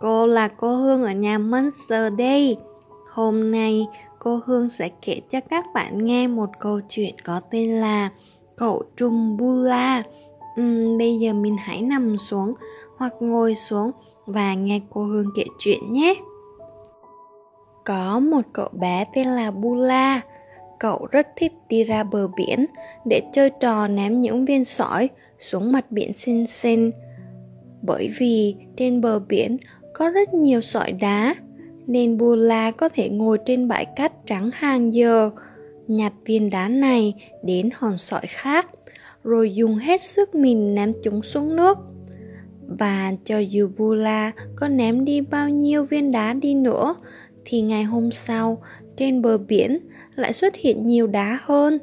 cô là cô Hương ở nhà Monster đây. Hôm nay cô Hương sẽ kể cho các bạn nghe một câu chuyện có tên là Cậu Trung Bula. Uhm, bây giờ mình hãy nằm xuống hoặc ngồi xuống và nghe cô Hương kể chuyện nhé. Có một cậu bé tên là Bula. Cậu rất thích đi ra bờ biển để chơi trò ném những viên sỏi xuống mặt biển xinh xinh bởi vì trên bờ biển có rất nhiều sỏi đá, nên Bula có thể ngồi trên bãi cát trắng hàng giờ, nhặt viên đá này đến hòn sỏi khác, rồi dùng hết sức mình ném chúng xuống nước. Và cho dù Bula có ném đi bao nhiêu viên đá đi nữa, thì ngày hôm sau, trên bờ biển lại xuất hiện nhiều đá hơn.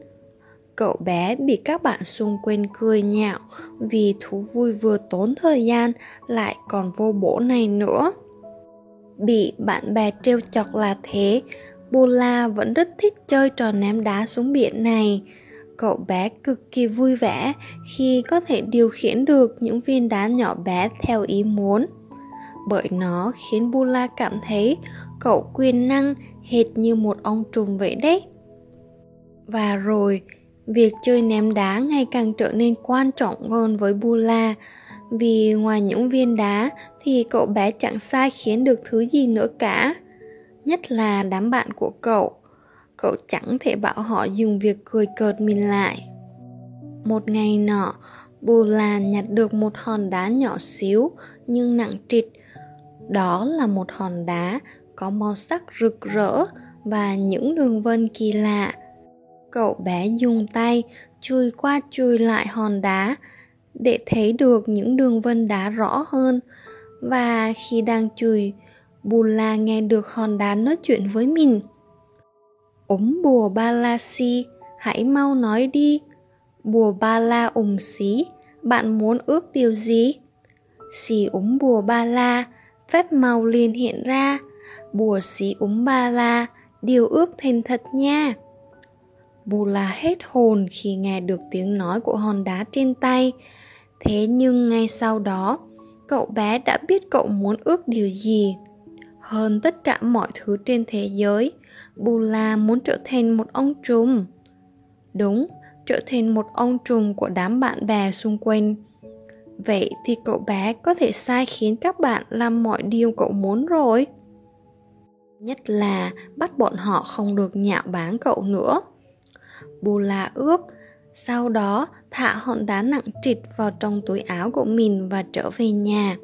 Cậu bé bị các bạn xung quanh cười nhạo vì thú vui vừa tốn thời gian lại còn vô bổ này nữa. Bị bạn bè trêu chọc là thế. Bula vẫn rất thích chơi trò ném đá xuống biển này. Cậu bé cực kỳ vui vẻ khi có thể điều khiển được những viên đá nhỏ bé theo ý muốn. Bởi nó khiến bula cảm thấy cậu quyền năng hệt như một ông trùm vậy đấy. Và rồi việc chơi ném đá ngày càng trở nên quan trọng hơn với Bula vì ngoài những viên đá thì cậu bé chẳng sai khiến được thứ gì nữa cả. Nhất là đám bạn của cậu. Cậu chẳng thể bảo họ dừng việc cười cợt mình lại. Một ngày nọ, Bula nhặt được một hòn đá nhỏ xíu nhưng nặng trịch. Đó là một hòn đá có màu sắc rực rỡ và những đường vân kỳ lạ cậu bé dùng tay, chui qua chui lại hòn đá, để thấy được những đường vân đá rõ hơn. Và khi đang chùi bula nghe được hòn đá nói chuyện với mình. Ống bùa ba la si, hãy mau nói đi. Bùa ba la ủng xí, bạn muốn ước điều gì? Xì ống bùa ba la, phép màu liền hiện ra. Bùa xí úng ba la, điều ước thành thật nha. Bula hết hồn khi nghe được tiếng nói của hòn đá trên tay. Thế nhưng ngay sau đó, cậu bé đã biết cậu muốn ước điều gì. Hơn tất cả mọi thứ trên thế giới, Bula muốn trở thành một ông trùm. Đúng, trở thành một ông trùm của đám bạn bè xung quanh. Vậy thì cậu bé có thể sai khiến các bạn làm mọi điều cậu muốn rồi. Nhất là bắt bọn họ không được nhạo báng cậu nữa. Bula ước. Sau đó, thả hòn đá nặng trịch vào trong túi áo của mình và trở về nhà.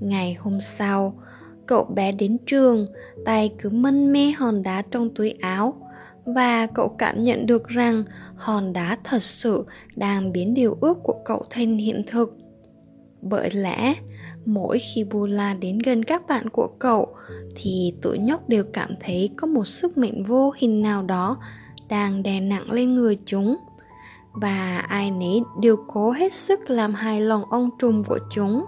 Ngày hôm sau, cậu bé đến trường, tay cứ mân mê hòn đá trong túi áo. Và cậu cảm nhận được rằng hòn đá thật sự đang biến điều ước của cậu thành hiện thực. Bởi lẽ, mỗi khi bula đến gần các bạn của cậu, thì tụi nhóc đều cảm thấy có một sức mạnh vô hình nào đó đang đè nặng lên người chúng. Và ai nấy đều cố hết sức làm hài lòng ông trùm của chúng.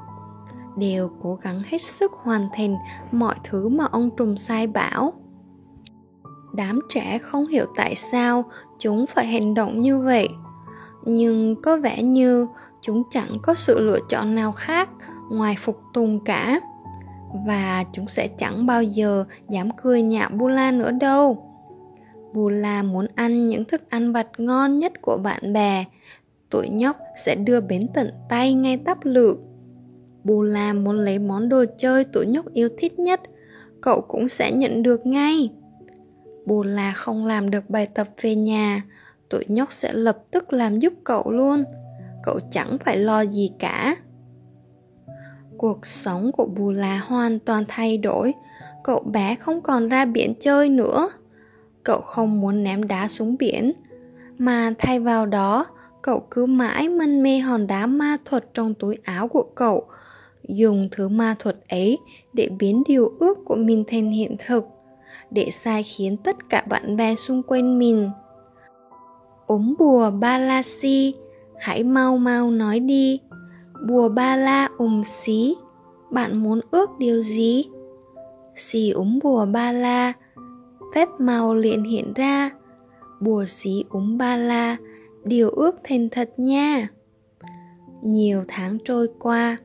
Đều cố gắng hết sức hoàn thành mọi thứ mà ông trùm sai bảo. Đám trẻ không hiểu tại sao chúng phải hành động như vậy. Nhưng có vẻ như chúng chẳng có sự lựa chọn nào khác ngoài phục tùng cả. Và chúng sẽ chẳng bao giờ dám cười nhạo bula nữa đâu. Bula muốn ăn những thức ăn vặt ngon nhất của bạn bè. Tụi nhóc sẽ đưa bến tận tay ngay tắp lự. Bula muốn lấy món đồ chơi tụi nhóc yêu thích nhất. Cậu cũng sẽ nhận được ngay. Bula không làm được bài tập về nhà. Tụi nhóc sẽ lập tức làm giúp cậu luôn. Cậu chẳng phải lo gì cả. Cuộc sống của Bù La hoàn toàn thay đổi. Cậu bé không còn ra biển chơi nữa cậu không muốn ném đá xuống biển. Mà thay vào đó, cậu cứ mãi mân mê hòn đá ma thuật trong túi áo của cậu, dùng thứ ma thuật ấy để biến điều ước của mình thành hiện thực, để sai khiến tất cả bạn bè xung quanh mình. Ốm bùa ba la si, hãy mau mau nói đi. Bùa ba la ùm xí, bạn muốn ước điều gì? Xì ốm bùa ba la phép màu liền hiện ra. Bùa xí úng ba la, điều ước thành thật nha. Nhiều tháng trôi qua,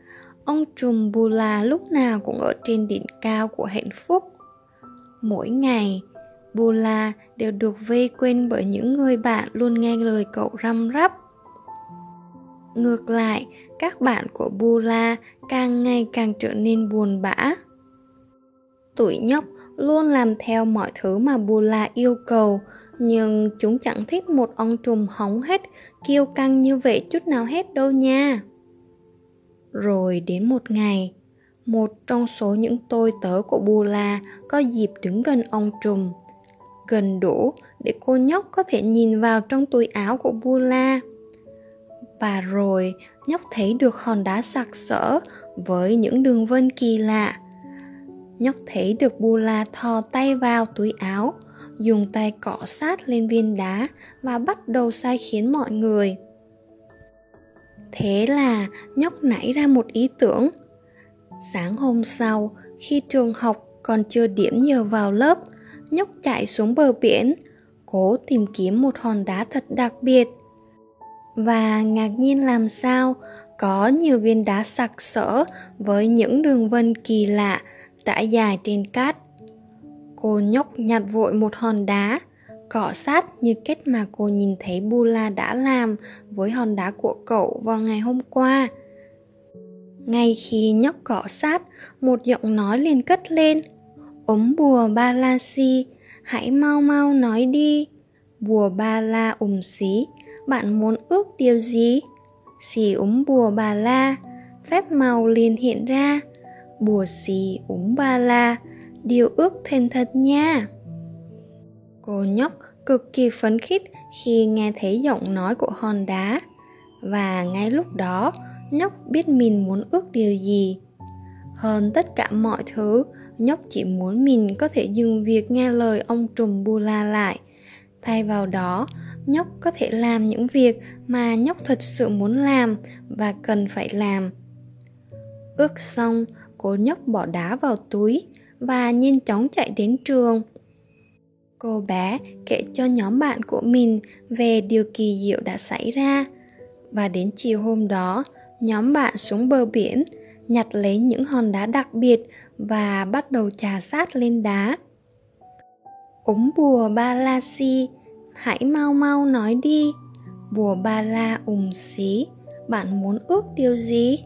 ông trùm bù la lúc nào cũng ở trên đỉnh cao của hạnh phúc. Mỗi ngày, bù la đều được vây quanh bởi những người bạn luôn nghe lời cậu răm rắp. Ngược lại, các bạn của bù la càng ngày càng trở nên buồn bã. Tuổi nhóc luôn làm theo mọi thứ mà Bula yêu cầu nhưng chúng chẳng thích một ông trùm hóng hết kiêu căng như vậy chút nào hết đâu nha. Rồi đến một ngày một trong số những tôi tớ của Bula có dịp đứng gần ông trùm gần đủ để cô nhóc có thể nhìn vào trong túi áo của Bula, và rồi nhóc thấy được hòn đá sặc sỡ với những đường vân kỳ lạ nhóc thấy được Bula thò tay vào túi áo, dùng tay cọ sát lên viên đá và bắt đầu sai khiến mọi người. Thế là nhóc nảy ra một ý tưởng. Sáng hôm sau, khi trường học còn chưa điểm giờ vào lớp, nhóc chạy xuống bờ biển, cố tìm kiếm một hòn đá thật đặc biệt. Và ngạc nhiên làm sao, có nhiều viên đá sặc sỡ với những đường vân kỳ lạ trải dài trên cát cô nhóc nhặt vội một hòn đá cọ sát như cách mà cô nhìn thấy Bula đã làm với hòn đá của cậu vào ngày hôm qua. Ngay khi nhóc cọ sát, một giọng nói liền cất lên. Ống bùa ba la si, hãy mau mau nói đi. Bùa ba la ủng xí, bạn muốn ước điều gì? Xì úng bùa bà la, phép màu liền hiện ra. Bùa xì úng ba la, điều ước thành thật nha. Cô nhóc cực kỳ phấn khích khi nghe thấy giọng nói của hòn đá và ngay lúc đó nhóc biết mình muốn ước điều gì. Hơn tất cả mọi thứ nhóc chỉ muốn mình có thể dừng việc nghe lời ông trùm bula lại. Thay vào đó nhóc có thể làm những việc mà nhóc thật sự muốn làm và cần phải làm. Ước xong cô nhóc bỏ đá vào túi và nhanh chóng chạy đến trường. Cô bé kể cho nhóm bạn của mình về điều kỳ diệu đã xảy ra. Và đến chiều hôm đó, nhóm bạn xuống bờ biển, nhặt lấy những hòn đá đặc biệt và bắt đầu trà sát lên đá. Úng bùa ba la si, hãy mau mau nói đi. Bùa ba la ùng xí, bạn muốn ước điều gì?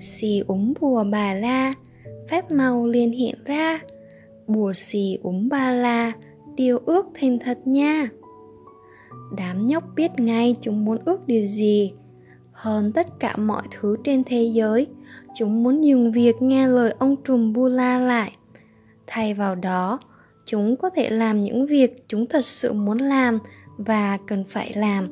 Xì úng bùa bà la, phép màu liền hiện ra. Bùa xì úng ba la, điều ước thành thật nha. Đám nhóc biết ngay chúng muốn ước điều gì. Hơn tất cả mọi thứ trên thế giới, chúng muốn dừng việc nghe lời ông trùm bu-la lại. Thay vào đó, chúng có thể làm những việc chúng thật sự muốn làm và cần phải làm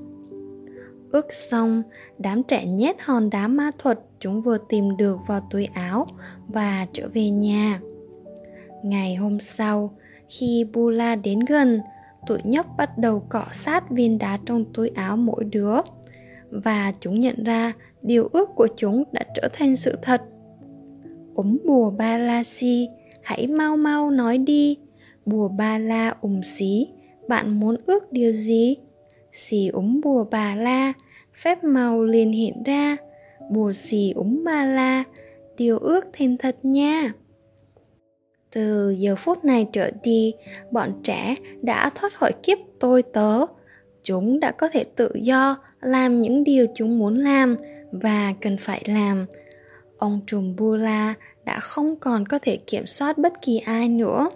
ước xong đám trẻ nhét hòn đá ma thuật chúng vừa tìm được vào túi áo và trở về nhà ngày hôm sau khi Bula đến gần, tụi nhóc bắt đầu cọ sát viên đá trong túi áo mỗi đứa và chúng nhận ra điều ước của chúng đã trở thành sự thật. Úng bùa ba la si, hãy mau mau nói đi. Bùa ba la ủng xí, bạn muốn ước điều gì? Xì úng bùa bà la, phép màu liền hiện ra. Bùa xì úng ba la, điều ước thành thật nha. Từ giờ phút này trở đi bọn trẻ đã thoát khỏi kiếp tôi tớ. Chúng đã có thể tự do làm những điều chúng muốn làm và cần phải làm. Ông trùm bula đã không còn có thể kiểm soát bất kỳ ai nữa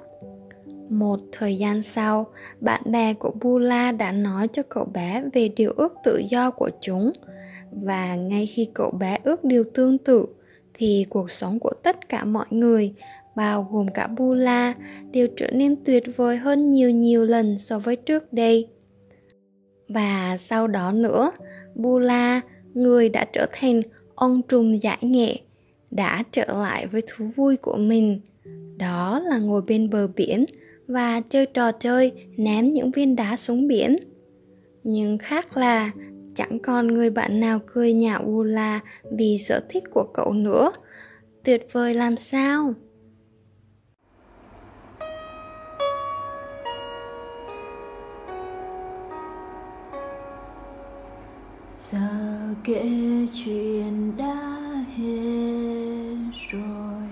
một thời gian sau bạn bè của bula đã nói cho cậu bé về điều ước tự do của chúng và ngay khi cậu bé ước điều tương tự thì cuộc sống của tất cả mọi người bao gồm cả Bula, đều trở nên tuyệt vời hơn nhiều nhiều lần so với trước đây. Và sau đó nữa, Bula, người đã trở thành ông trùm giải nghệ, đã trở lại với thú vui của mình đó là ngồi bên bờ biển và chơi trò chơi, ném những viên đá xuống biển nhưng khác là, chẳng còn người bạn nào cười nhạo Ula vì sở thích của cậu nữa. Tuyệt vời làm sao? giờ kể chuyện đã hết rồi